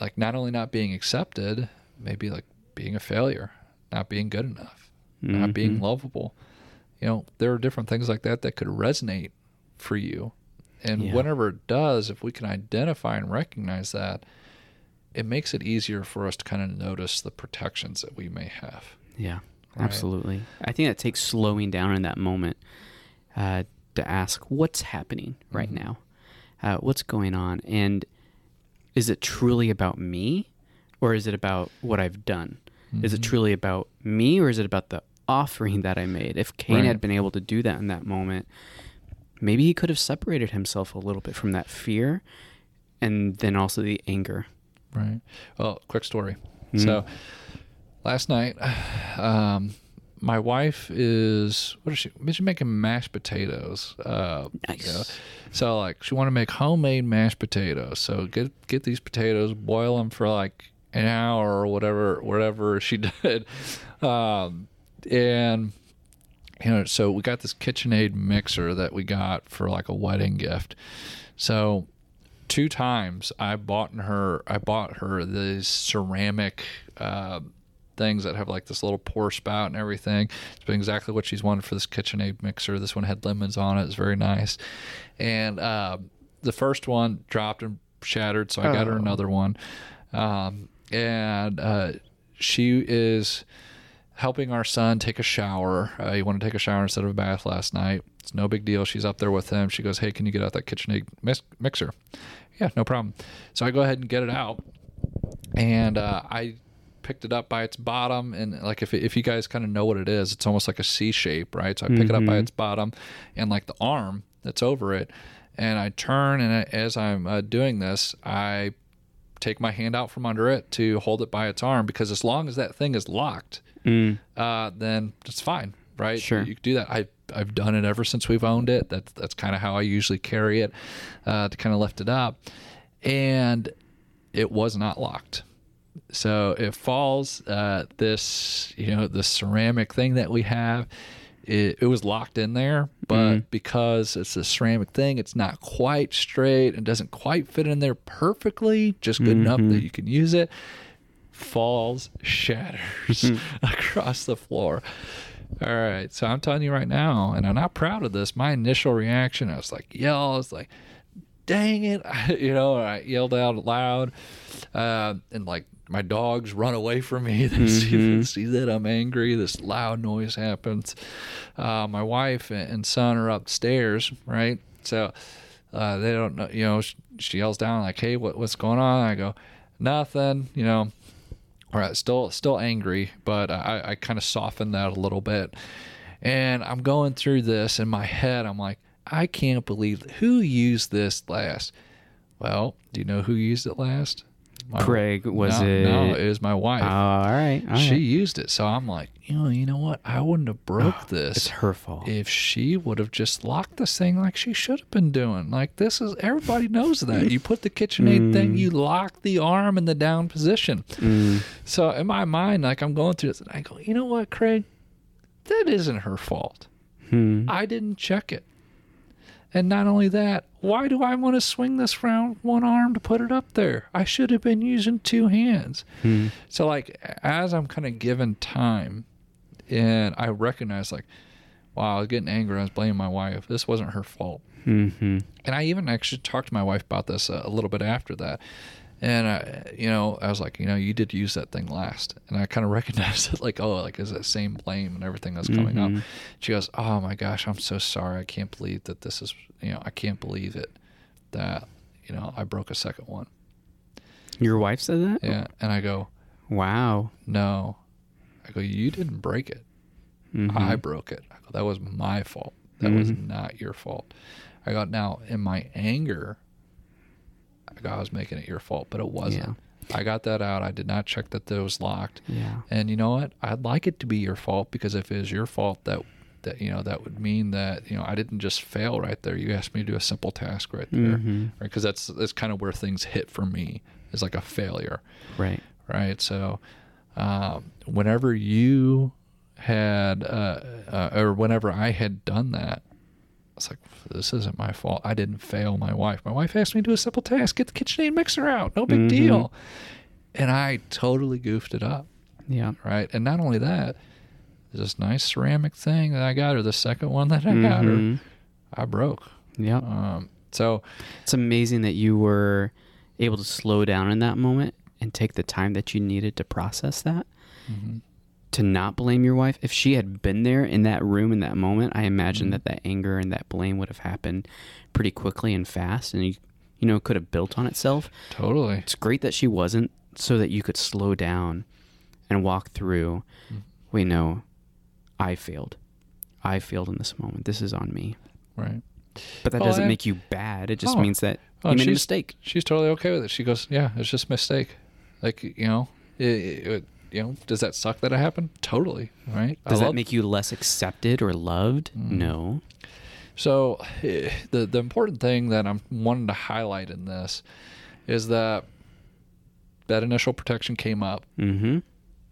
like not only not being accepted, maybe like being a failure, not being good enough, mm-hmm. not being lovable. You know, there are different things like that that could resonate for you and yeah. whenever it does, if we can identify and recognize that, it makes it easier for us to kind of notice the protections that we may have. Yeah, right? absolutely. I think that takes slowing down in that moment uh, to ask what's happening right mm-hmm. now, uh, what's going on, and is it truly about me, or is it about what I've done? Mm-hmm. Is it mm-hmm. truly about me, or is it about the offering that I made? If Cain right. had been able to do that in that moment, maybe he could have separated himself a little bit from that fear and then also the anger. Right. Well, quick story. Mm-hmm. So last night, um, my wife is what is she? She's making mashed potatoes. Uh, nice. You know, so like she want to make homemade mashed potatoes. So get get these potatoes, boil them for like an hour or whatever, whatever she did, um, and you know, so we got this KitchenAid mixer that we got for like a wedding gift. So two times I bought her I bought her these ceramic uh, things that have like this little pour spout and everything. It's been exactly what she's wanted for this KitchenAid mixer. This one had lemons on it. It's very nice. And uh, the first one dropped and shattered, so I got her oh. another one. Um, and uh, she is helping our son take a shower. Uh, he wanted to take a shower instead of a bath last night. It's no big deal. She's up there with him. She goes, "Hey, can you get out that KitchenAid mix- mixer?" Yeah, no problem. So I go ahead and get it out, and uh, I picked it up by its bottom and like if, if you guys kind of know what it is it's almost like a c shape right so i pick mm-hmm. it up by mm-hmm. its bottom and like the arm that's over it and i turn and as i'm uh, doing this i take my hand out from under it to hold it by its arm because as long as that thing is locked mm. uh, then it's fine, right? Sure, you can do that. I I've done it ever since we've owned it. That's that's kind of how I usually carry it uh, to kind of lift it up, and it was not locked. So it falls. Uh, this you know the ceramic thing that we have. It, it, was locked in there, but mm because it's a ceramic thing, it's not quite straight and doesn't quite fit in there perfectly, just good mm-hmm. enough that you can use it falls, shatters across the floor. All right. So I'm telling you right now, and I'm not proud of this. My initial reaction, I was like, yell. I was like, dang it. you know, I yelled out loud. Uh, and like my dogs run away from me. They mm-hmm. see, see, that I'm angry. This loud noise happens. Uh, my wife and son are upstairs, right? So uh, they don't know, you know, she, she yells down like, hey, what, what's going on? I go, nothing, you know all right, still still angry, but I, I kind of softened that a little bit. And I'm going through this in my head. I'm like, I can't believe who used this last. Well, do you know who used it last? My- Craig, was no, it? No, it was my wife. Oh, all right. all she right. used it, so I'm like, you know, you know what? I wouldn't have broke It's this It's her fault. if she would have just locked this thing like she should have been doing. Like this is everybody knows that. You put the KitchenAid thing, you lock the arm in the down position. Mm, So in my mind, like I'm going through this, and I go, you know what, Craig? That isn't her fault. hmm. I didn't check it. And not only that, why do I want to swing this round one arm to put it up there? I should have been using two hands. Hmm. So like as I'm kind of given time and I recognize like, wow, I was getting angry. I was blaming my wife. This wasn't her fault. hmm And I even actually talked to my wife about this uh, a little bit after that. And I, you know, I was like, you know, you did use that thing last, and I kind of recognized it, like, oh, like is that same blame and everything that's coming Mhm. up. She goes, oh my gosh, I'm so sorry. I can't believe that this is, you know, I can't believe it that, you know, I broke a second one. Your wife said that? Yeah, and I go, Wow. no, I go, you didn't break it. Mhm. I broke it. I go, that was my fault. That was Mhm. not your fault. I go, now in my anger, I go, I was making it your fault, but it wasn't. I got that out. I did not check that it was locked. Yeah. And you know what? I'd like it to be your fault because if it is your fault, that that you know that would mean that you know I didn't just fail right there. You asked me to do a simple task right there, Mhm. right? Because that's that's kind of where things hit for me is like a failure Right. right? So, um, whenever you had, uh, uh, or whenever I had done that, it's like this isn't my fault. I didn't fail my wife. My wife asked me to do a simple task: get the KitchenAid mixer out. No big Mhm. deal. And I totally goofed it up, Yeah. right? And not only that, this nice ceramic thing that I got her, the second one that I got her, Mhm. I broke. Yeah. Um, so It's amazing that you were able to slow down in that moment and take the time that you needed to process that. mhm. To not blame your wife. If she had been there in that room in that moment, I imagine Mhm. that that anger and that blame would have happened pretty quickly and fast and you, you know, could have built on itself. totally. It's great that she wasn't so that you could slow down and walk through. Mm. We know I failed. I failed in this moment. This is on me. Right. But that Well, doesn't I- make you bad. It just Oh. means that Oh, you made a mistake. she's totally okay with it. She goes, "Yeah, it's just a mistake." Like you know, it, it, you know, does that suck that it happened? Totally, right? I Does that love- make you less accepted or loved? Mm. No. So eh, the the important thing that I'm wanting to highlight in this is that that initial protection came up, Mm-hmm.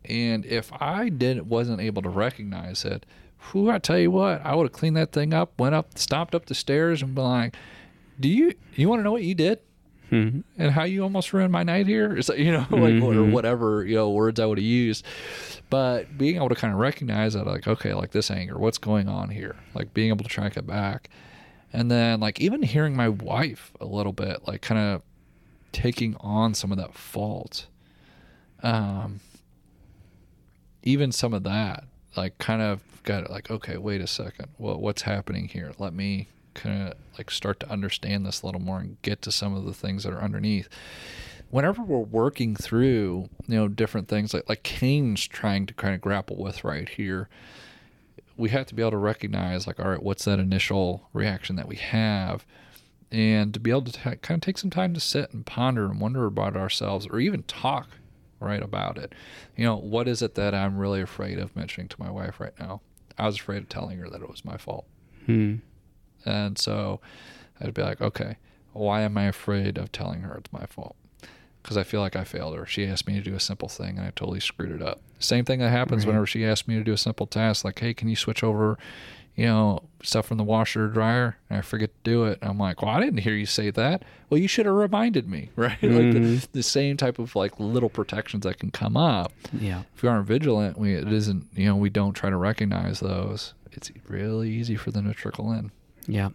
and if I didn't wasn't able to recognize it, who I tell you what, I would have cleaned that thing up, went up, stomped up the stairs, and been like, "Do you you want to know what you did?" Mm-hmm. and how you almost ruined my night here is you know like or Mhm. whatever you know words i would have used. But being able to kind of recognize that like okay like this anger what's going on here? Like being able to track it back. And then like even hearing my wife a little bit like kind of taking on some of that fault um even some of that like kind of got it like okay wait a second. What what's happening here? Let me kind of like start to understand this a little more and get to some of the things that are underneath. Whenever we're working through you know different things like like Cain's trying to kind of grapple with right here we have to be able to recognize like all right what's that initial reaction that we have? And to be able to ta kind of take some time to sit and ponder and wonder about ourselves or even talk right about it. You know what is it that i'm really afraid of mentioning to my wife right now? I was afraid of telling her that it was my fault. Hmm. And so I'd be like, okay, why am I afraid of telling her it's my fault? Because I feel like I failed her. She asked me to do a simple thing and I totally screwed it up. Same thing that happens Right. whenever she asks me to do a simple task, like, hey, can you switch over, you know, stuff from the washer or dryer? And I forget to do it. And I'm like, well, I didn't hear you say that. Well, you should have reminded me, right? like the, Mhm. the same type of like little protections that can come up Yeah. if we aren't vigilant, we it isn't you know we don't try to recognize those. It's really easy for them to trickle in. Yeah.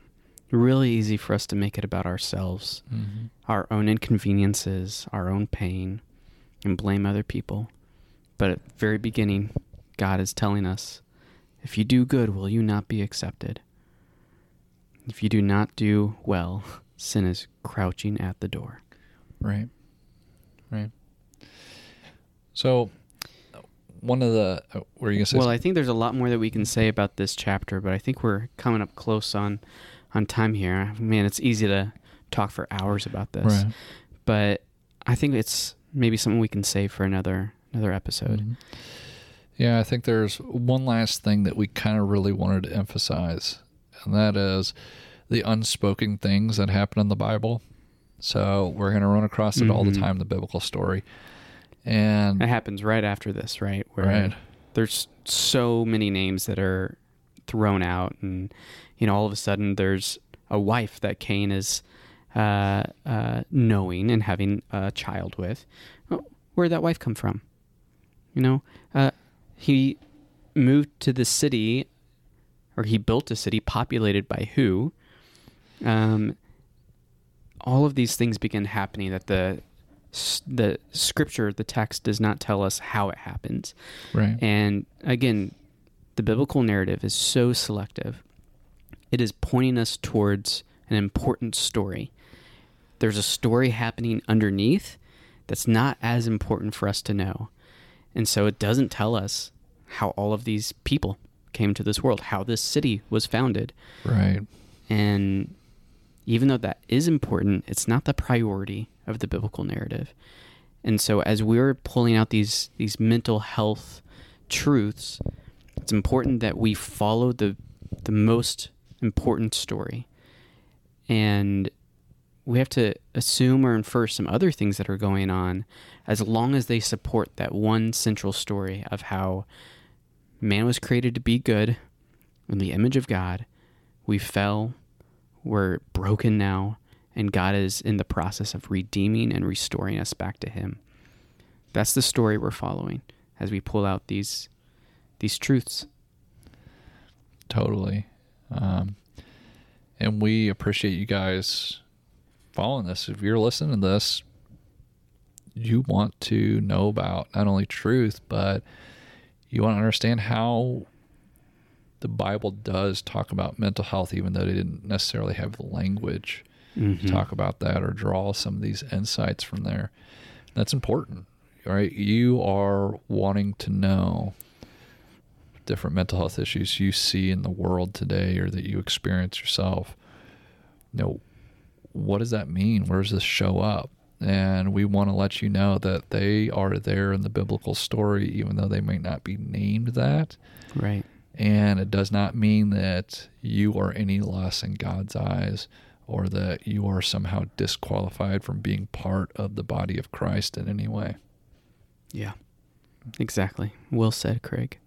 Really easy for us to make it about ourselves, Mm-hmm. our own inconveniences, our own pain, and blame other people. But at the very beginning, God is telling us, if you do good, will you not be accepted? If you do not do well, sin is crouching at the door. Right, right. So, one of the uh, were you gonna say? Well, I think there's a lot more that we can say about this chapter, but I think we're coming up close on on time here. Man, it's easy to talk for hours about this. right. but I think it's maybe something we can save for another another episode. Mhm. Yeah, I think there's one last thing that we kind of really wanted to emphasize, and that is the unspoken things that happen in the Bible. So we're going to run across it all the Mhm. time, the biblical story. And It happens right after this, right? Where right, there's so many names that are thrown out, and you know, all of a sudden there's a wife that Cain is uh, uh, knowing and having a child with. Where'd that wife come from? You know, uh, he moved to the city, or he built a city populated by who? Um, all of these things begin happening that the the scripture, the text, does not tell us how it happens. right, And again, the biblical narrative is so selective. It is pointing us towards an important story. There's a story happening underneath that's not as important for us to know. And so it doesn't tell us how all of these people came to this world, how this city was founded. right, And even though that is important, it's not the priority of the biblical narrative. And so as we're pulling out these these mental health truths, it's important that we follow the the most important story. And we have to assume or infer some other things that are going on as long as they support that one central story of how man was created to be good in the image of God. We fell, we're broken now, and God is in the process of redeeming and restoring us back to Him. That's the story we're following as we pull out these these truths. totally. Um, and we appreciate you guys following this. If you're listening to this, you want to know about not only truth, but you want to understand how the Bible does talk about mental health, even though they didn't necessarily have the language Mm-hmm. to talk about that or draw some of these insights from there. That's important, right? You are wanting to know different mental health issues you see in the world today or that you experience yourself. You know, what does that mean? Where does this show up? And we want to let you know that they are there in the biblical story, even though they may not be named that. Right. And it does not mean that you are any less in God's eyes or that you are somehow disqualified from being part of the body of Christ in any way. Yeah. Exactly. Well said, Craig.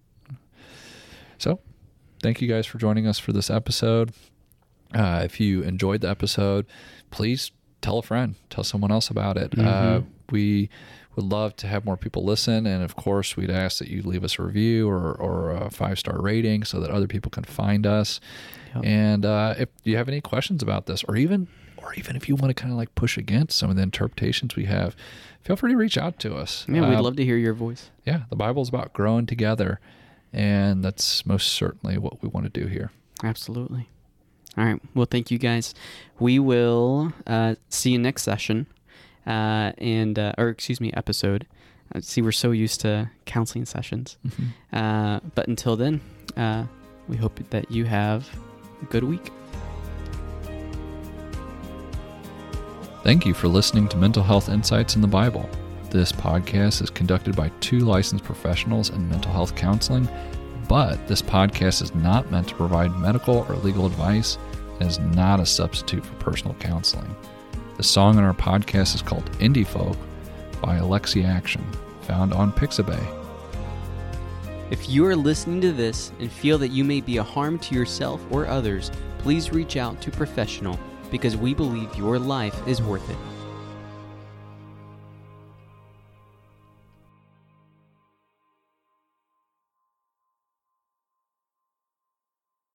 So, thank you guys for joining us for this episode. Uh, if you enjoyed the episode, please tell a friend, tell someone else about it. Uh, Mhm. we would love to have more people listen. And of course, we'd ask that you leave us a review or, or a five star rating so that other people can find us. Yep. And uh, if you have any questions about this, or even or even if you want to kind of like push against some of the interpretations we have, feel free to reach out to us. Yeah, we'd Uh, love to hear your voice. yeah, the Bible is about growing together, and that's most certainly what we want to do here. Absolutely. All right. Well, thank you guys. We will uh, see you next session, uh, and uh, or excuse me, episode. Uh, see, we're so used to counseling sessions, uh, but until then, uh, we hope that you have a good week. Thank you for listening to Mental Health Insights in the Bible. This podcast is conducted by two licensed professionals in mental health counseling, but this podcast is not meant to provide medical or legal advice and is not a substitute for personal counseling. The song on our podcast is called Indie Folk by Alexi Action, found on Pixabay. If you are listening to this and feel that you may be a harm to yourself or others, please reach out to professional because we believe your life is worth it.